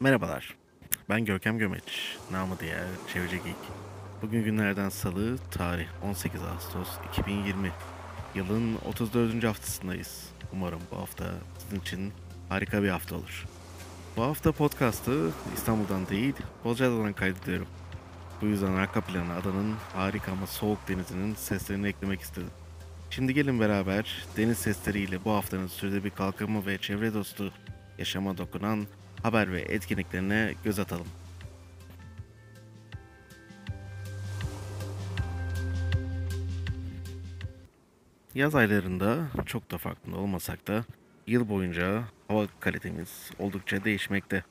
Merhabalar. Ben Görkem Gömeç. Namı diğer Çevreci Geek. Bugün günlerden salı, tarih 18 Ağustos 2020. Yılın 34. haftasındayız. Umarım bu hafta sizin için harika bir hafta olur. Bu hafta podcast'ı İstanbul'dan değil, Bozcaada'dan kaydediyorum. Bu yüzden arka plana adanın harika ama soğuk denizinin seslerini eklemek istedim. Şimdi gelin beraber deniz sesleriyle bu haftanın sürede bir kalkınma ve çevre dostu yaşama dokunan haber ve etkinliklerine göz atalım. Yaz aylarında çok da farkında olmasak da yıl boyunca hava kalitemiz oldukça değişmekte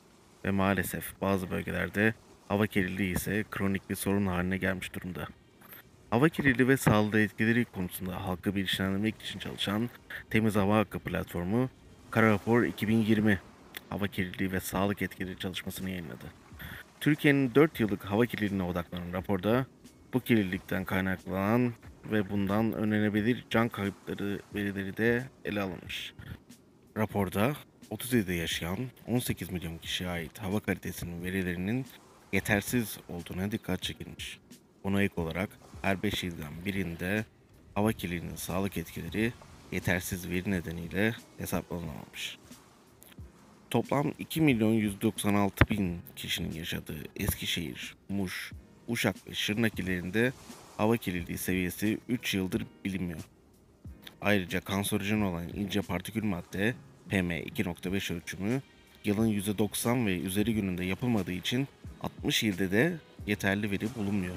ve maalesef bazı bölgelerde hava kirliliği ise kronik bir sorun haline gelmiş durumda. Hava kirliliği ve sağlığı etkileri konusunda halkı bilinçlendirmek için çalışan Temiz Hava Hakkı platformu Kara Rapor 2020 hava kirliliği ve sağlık etkileri çalışmasını yayınladı. Türkiye'nin 4 yıllık hava kirliliğine odaklanan raporda bu kirlilikten kaynaklanan ve bundan önlenebilir can kayıpları verileri de ele alınmış. Raporda 37'de yaşayan 18 milyon kişiye ait hava kalitesinin verilerinin yetersiz olduğuna dikkat çekilmiş. Buna ek olarak her 5 ilden birinde hava kirliliğinin sağlık etkileri yetersiz veri nedeniyle hesaplanamamış. Toplam 2 milyon 196 bin kişinin yaşadığı Eskişehir, Muş, Uşak ve Şırnak illerinde hava kirliliği seviyesi 3 yıldır bilinmiyor. Ayrıca kanserojen olan ince partikül madde PM2.5 ölçümü yılın %90 ve üzeri gününde yapılmadığı için 60 ilde de yeterli veri bulunmuyor.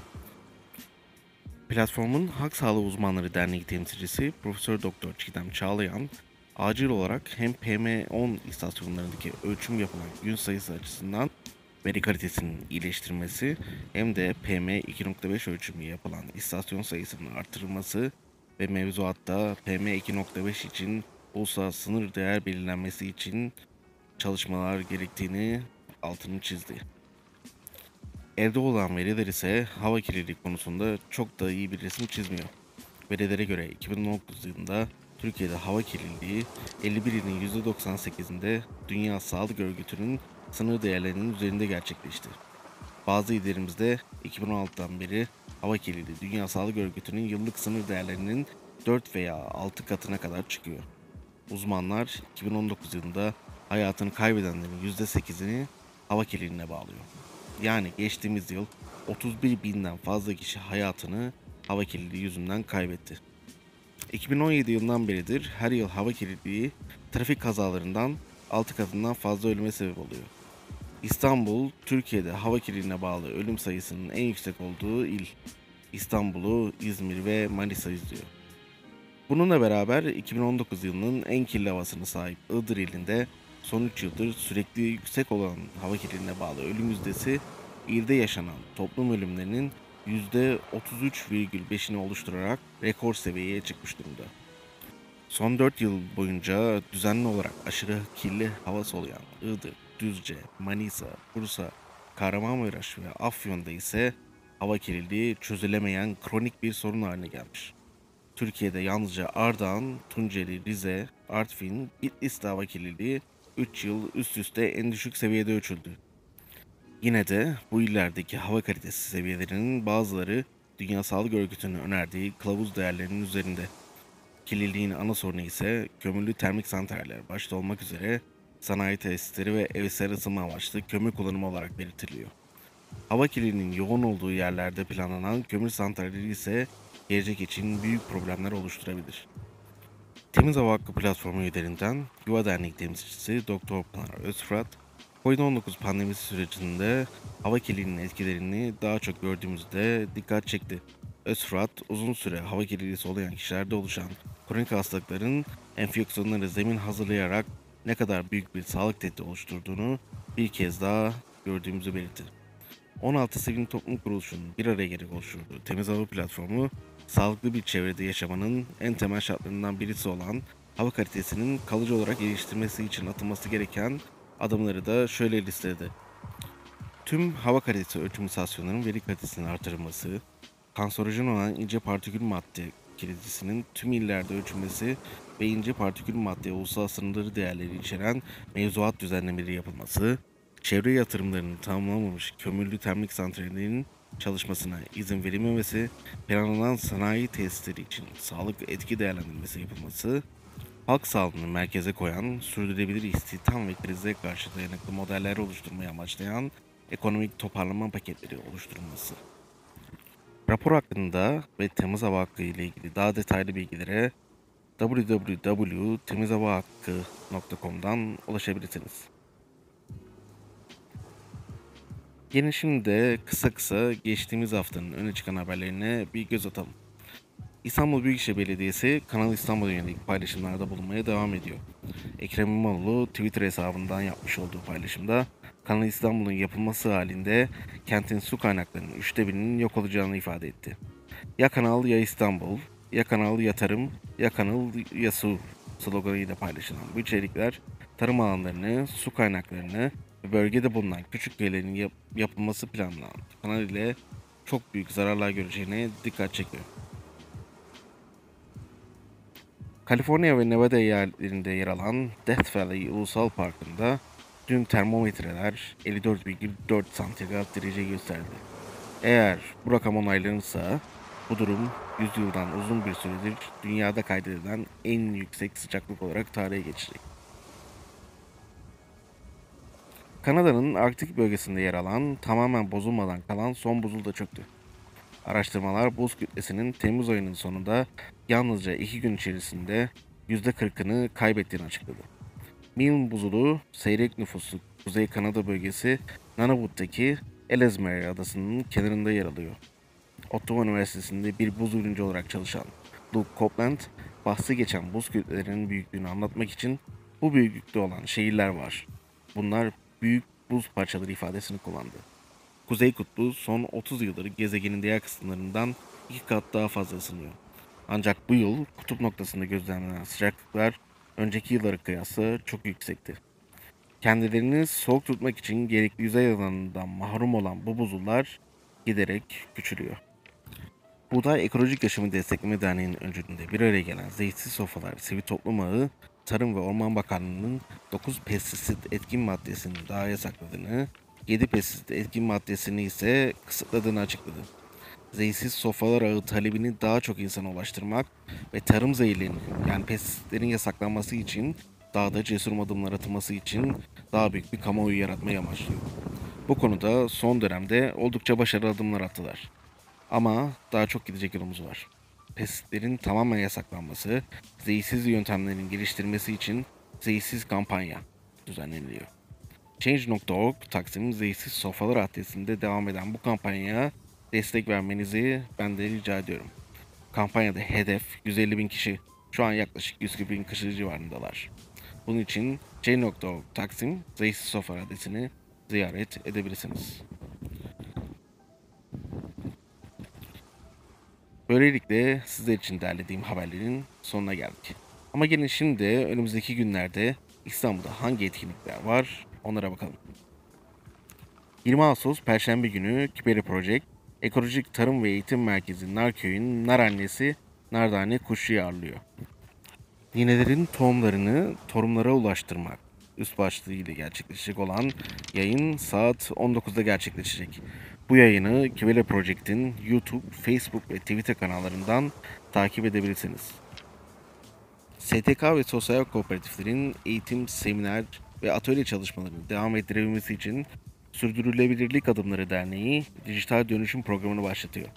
Platformun Halk Sağlığı Uzmanları Derneği temsilcisi Profesör Doktor Çiğdem Çağlayan, acil olarak hem PM10 istasyonlarındaki ölçüm yapılan gün sayısı açısından veri kalitesinin iyileştirilmesi hem de PM2.5 ölçümü yapılan istasyon sayısının artırılması ve mevzuatta PM2.5 için uluslararası sınır değer belirlenmesi için çalışmalar gerektiğini altını çizdi. Elde olan veriler ise hava kirliliği konusunda çok da iyi bir resim çizmiyor. Verilere göre 2019 yılında Türkiye'de hava kirliliği 51 ilin %98'inde Dünya Sağlık Örgütü'nün sınır değerlerinin üzerinde gerçekleşti. Bazı illerimizde 2016'dan beri hava kirliliği Dünya Sağlık Örgütü'nün yıllık sınır değerlerinin 4 veya 6 katına kadar çıkıyor. Uzmanlar 2019 yılında hayatını kaybedenlerin %8'ini hava kirliliğine bağlıyor. Yani geçtiğimiz yıl 31 binden fazla kişi hayatını hava kirliliği yüzünden kaybetti. 2017 yılından beridir her yıl hava kirliliği trafik kazalarından 6 katından fazla ölüme sebep oluyor. İstanbul, Türkiye'de hava kirliliğine bağlı ölüm sayısının en yüksek olduğu il. İstanbul'u, İzmir ve Manisa izliyor. Bununla beraber 2019 yılının en kirli havasına sahip Iğdır ilinde son 3 yıldır sürekli yüksek olan hava kirliliğine bağlı ölüm yüzdesi ilde yaşanan toplum ölümlerinin %33,5'ini oluşturarak rekor seviyeye çıkmış durumda. Son 4 yıl boyunca düzenli olarak aşırı kirli hava soluyan Iğdır, Düzce, Manisa, Bursa, Kahramanmaraş ve Afyon'da ise hava kirliliği çözülemeyen kronik bir sorun haline gelmiş. Türkiye'de yalnızca Ardahan, Tunceli, Rize, Artvin, Bitlis'te hava kirliliği 3 yıl üst üste en düşük seviyede ölçüldü. Yine de bu illerdeki hava kalitesi seviyelerinin bazıları Dünya Sağlık Örgütü'nün önerdiği kılavuz değerlerinin üzerinde. Kirliliğin ana sorunu ise kömürlü termik santraller başta olmak üzere sanayi tesisleri ve evsel ısınma amaçlı kömür kullanımı olarak belirtiliyor. Hava kirliliğinin yoğun olduğu yerlerde planlanan kömür santralleri ise gelecek için büyük problemler oluşturabilir. Temiz Hava Hakkı platformu üyelerinden Yuva Derneği temsilcisi Doktor Pınar Özfırat, Covid-19 pandemisi sürecinde hava kirliliğinin etkilerini daha çok gördüğümüzde dikkat çekti. Özfırat, uzun süre hava kirliliği soluyan kişilerde oluşan kronik hastalıkların enfeksiyonları zemin hazırlayarak ne kadar büyük bir sağlık tehdidi oluşturduğunu bir kez daha gördüğümüzü belirtti. 16 sivil toplum kuruluşunun bir araya gelip oluşturduğu Temiz Hava platformu, sağlıklı bir çevrede yaşamanın en temel şartlarından birisi olan hava kalitesinin kalıcı olarak geliştirmesi için atılması gereken adımları da şöyle listeledi. Tüm hava kalitesi ölçüm istasyonlarının veri kalitesinin artırılması, kanserojen olan ince partikül madde kirlitisinin tüm illerde ölçülmesi ve ince partikül madde ulusal sınırları değerleri içeren mevzuat düzenlemeleri yapılması, çevre yatırımlarını tamamlamamış kömürlü termik santralinin çalışmasına izin verilmemesi, planlanan sanayi tesisleri için sağlık etki değerlendirmesi yapılması, halk sağlığını merkeze koyan, sürdürülebilir istihdam ve krize karşı dayanıklı modeller oluşturmayı amaçlayan ekonomik toparlama paketleri oluşturulması. Rapor hakkında ve temiz hava hakkı ile ilgili daha detaylı bilgilere www.temizhavahakkı.com'dan ulaşabilirsiniz. Gelin şimdi de kısa kısa geçtiğimiz haftanın öne çıkan haberlerine bir göz atalım. İstanbul Büyükşehir Belediyesi Kanal İstanbul'a yönelik paylaşımlarda bulunmaya devam ediyor. Ekrem İmamoğlu Twitter hesabından yapmış olduğu paylaşımda Kanal İstanbul'un yapılması halinde kentin su kaynaklarının üçte birinin yok olacağını ifade etti. Ya kanal ya İstanbul, ya kanal ya tarım, ya kanal ya su sloganıyla paylaşılan bu içerikler tarım alanlarını, su kaynaklarını ve bölgede bulunan küçük köylerin yap- yapılması planlanan kanal ile çok büyük zararlar göreceğine dikkat çekiyor. Kaliforniya ve Nevada eyaletlerinde yer alan Death Valley Ulusal Parkı'nda dün termometreler 54,4 santigrat derece gösterdi. Eğer bu rakam onaylanırsa bu durum yüzyıldan uzun bir süredir dünyada kaydedilen en yüksek sıcaklık olarak tarihe geçecek. Kanada'nın Arktik bölgesinde yer alan tamamen bozulmadan kalan son buzul da çöktü. Araştırmalar buz kütlesinin Temmuz ayının sonunda yalnızca iki gün içerisinde %40'ını kaybettiğini açıkladı. Milne buzulu seyrek nüfuslu Kuzey Kanada bölgesi Nunavut'taki Ellesmere adasının kenarında yer alıyor. Ottawa Üniversitesi'nde bir buz ürüncü olarak çalışan Luke Copeland, bahsi geçen buz kütlelerinin büyüklüğünü anlatmak için bu büyüklükte olan şehirler var. Bunlar büyük buz parçaları ifadesini kullandı. Kuzey Kutbu son 30 yıldır gezegenin diğer kısımlarından iki kat daha fazla ısınıyor. Ancak bu yıl kutup noktasında gözlemlenen sıcaklıklar önceki yıllara kıyasla çok yüksekti. Kendilerini soğuk tutmak için gerekli yüzey alanından mahrum olan bu buzullar giderek küçülüyor. Buğday Ekolojik Yaşamı Destekleme Derneği'nin öncülüğünde bir araya gelen Zeytin Sofalar Sivil Toplum Ağı, Tarım ve Orman Bakanlığı'nın 9 pestisit etkin maddesini daha yasakladığını, 7 pestisit etkin maddesini ise kısıtladığını açıkladı. Zeysiz sofralar ağı talebini daha çok insana ulaştırmak ve tarım zehirlerinin yani pestisitlerin yasaklanması için daha da cesur adımlar atılması için daha büyük bir kamuoyu yaratmayı amaçlıyor. Bu konuda son dönemde oldukça başarılı adımlar attılar. Ama daha çok gidecek yolumuz var. Pestisitlerin tamamen yasaklanması, zehirsiz yöntemlerin geliştirilmesi için zehirsiz kampanya düzenleniliyor. Change.org Taksim Zeysiz Sofralar adresinde devam eden bu kampanyaya destek vermenizi ben de rica ediyorum. Kampanyada hedef 150 bin kişi. Şu an yaklaşık 140 bin kişi civarındalar. Bunun için Change.org Taksim Zeysiz Sofra adresini ziyaret edebilirsiniz. Böylelikle sizler için derlediğim haberlerin sonuna geldik. Ama gelin şimdi önümüzdeki günlerde İstanbul'da hangi etkinlikler var onlara bakalım. 20 Ağustos Perşembe günü Kiberi Project, Ekolojik Tarım ve Eğitim Merkezi Narköy'ün nar annesi Nardane kuşu ağırlıyor. Ninelerin tohumlarını torumlara ulaştırmak üst başlığı ile gerçekleşecek olan yayın saat 19'da gerçekleşecek. Bu yayını Kibele Project'in YouTube, Facebook ve Twitter kanallarından takip edebilirsiniz. STK ve sosyal kooperatiflerin eğitim, seminer ve atölye çalışmalarını devam ettirebilmesi için Sürdürülebilirlik Adımları Derneği dijital dönüşüm programını başlatıyor.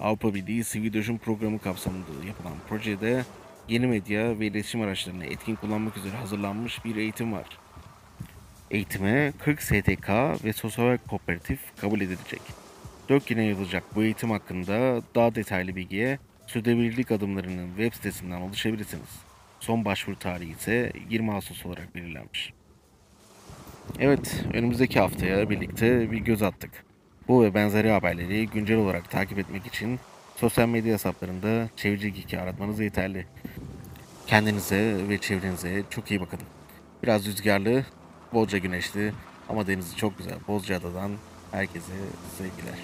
Avrupa Birliği Sivil Dönüşüm Programı kapsamında yapılan projede yeni medya ve iletişim araçlarını etkin kullanmak üzere hazırlanmış bir eğitim var. Eğitime 40 STK ve sosyal kooperatif kabul edilecek. 4 güne yayılacak bu eğitim hakkında daha detaylı bilgiye Sürdürülebilirlik Adımları'nın web sitesinden ulaşabilirsiniz. Son başvuru tarihi ise 20 Ağustos olarak belirlenmiş. Evet, önümüzdeki haftaya birlikte bir göz attık. Bu ve benzeri haberleri güncel olarak takip etmek için sosyal medya hesaplarında Çevreci Geek'i aratmanız yeterli. Kendinize ve çevrenize çok iyi bakın. Biraz rüzgarlı, bolca güneşli ama denizi çok güzel. Bozcaada'dan herkese sevgiler.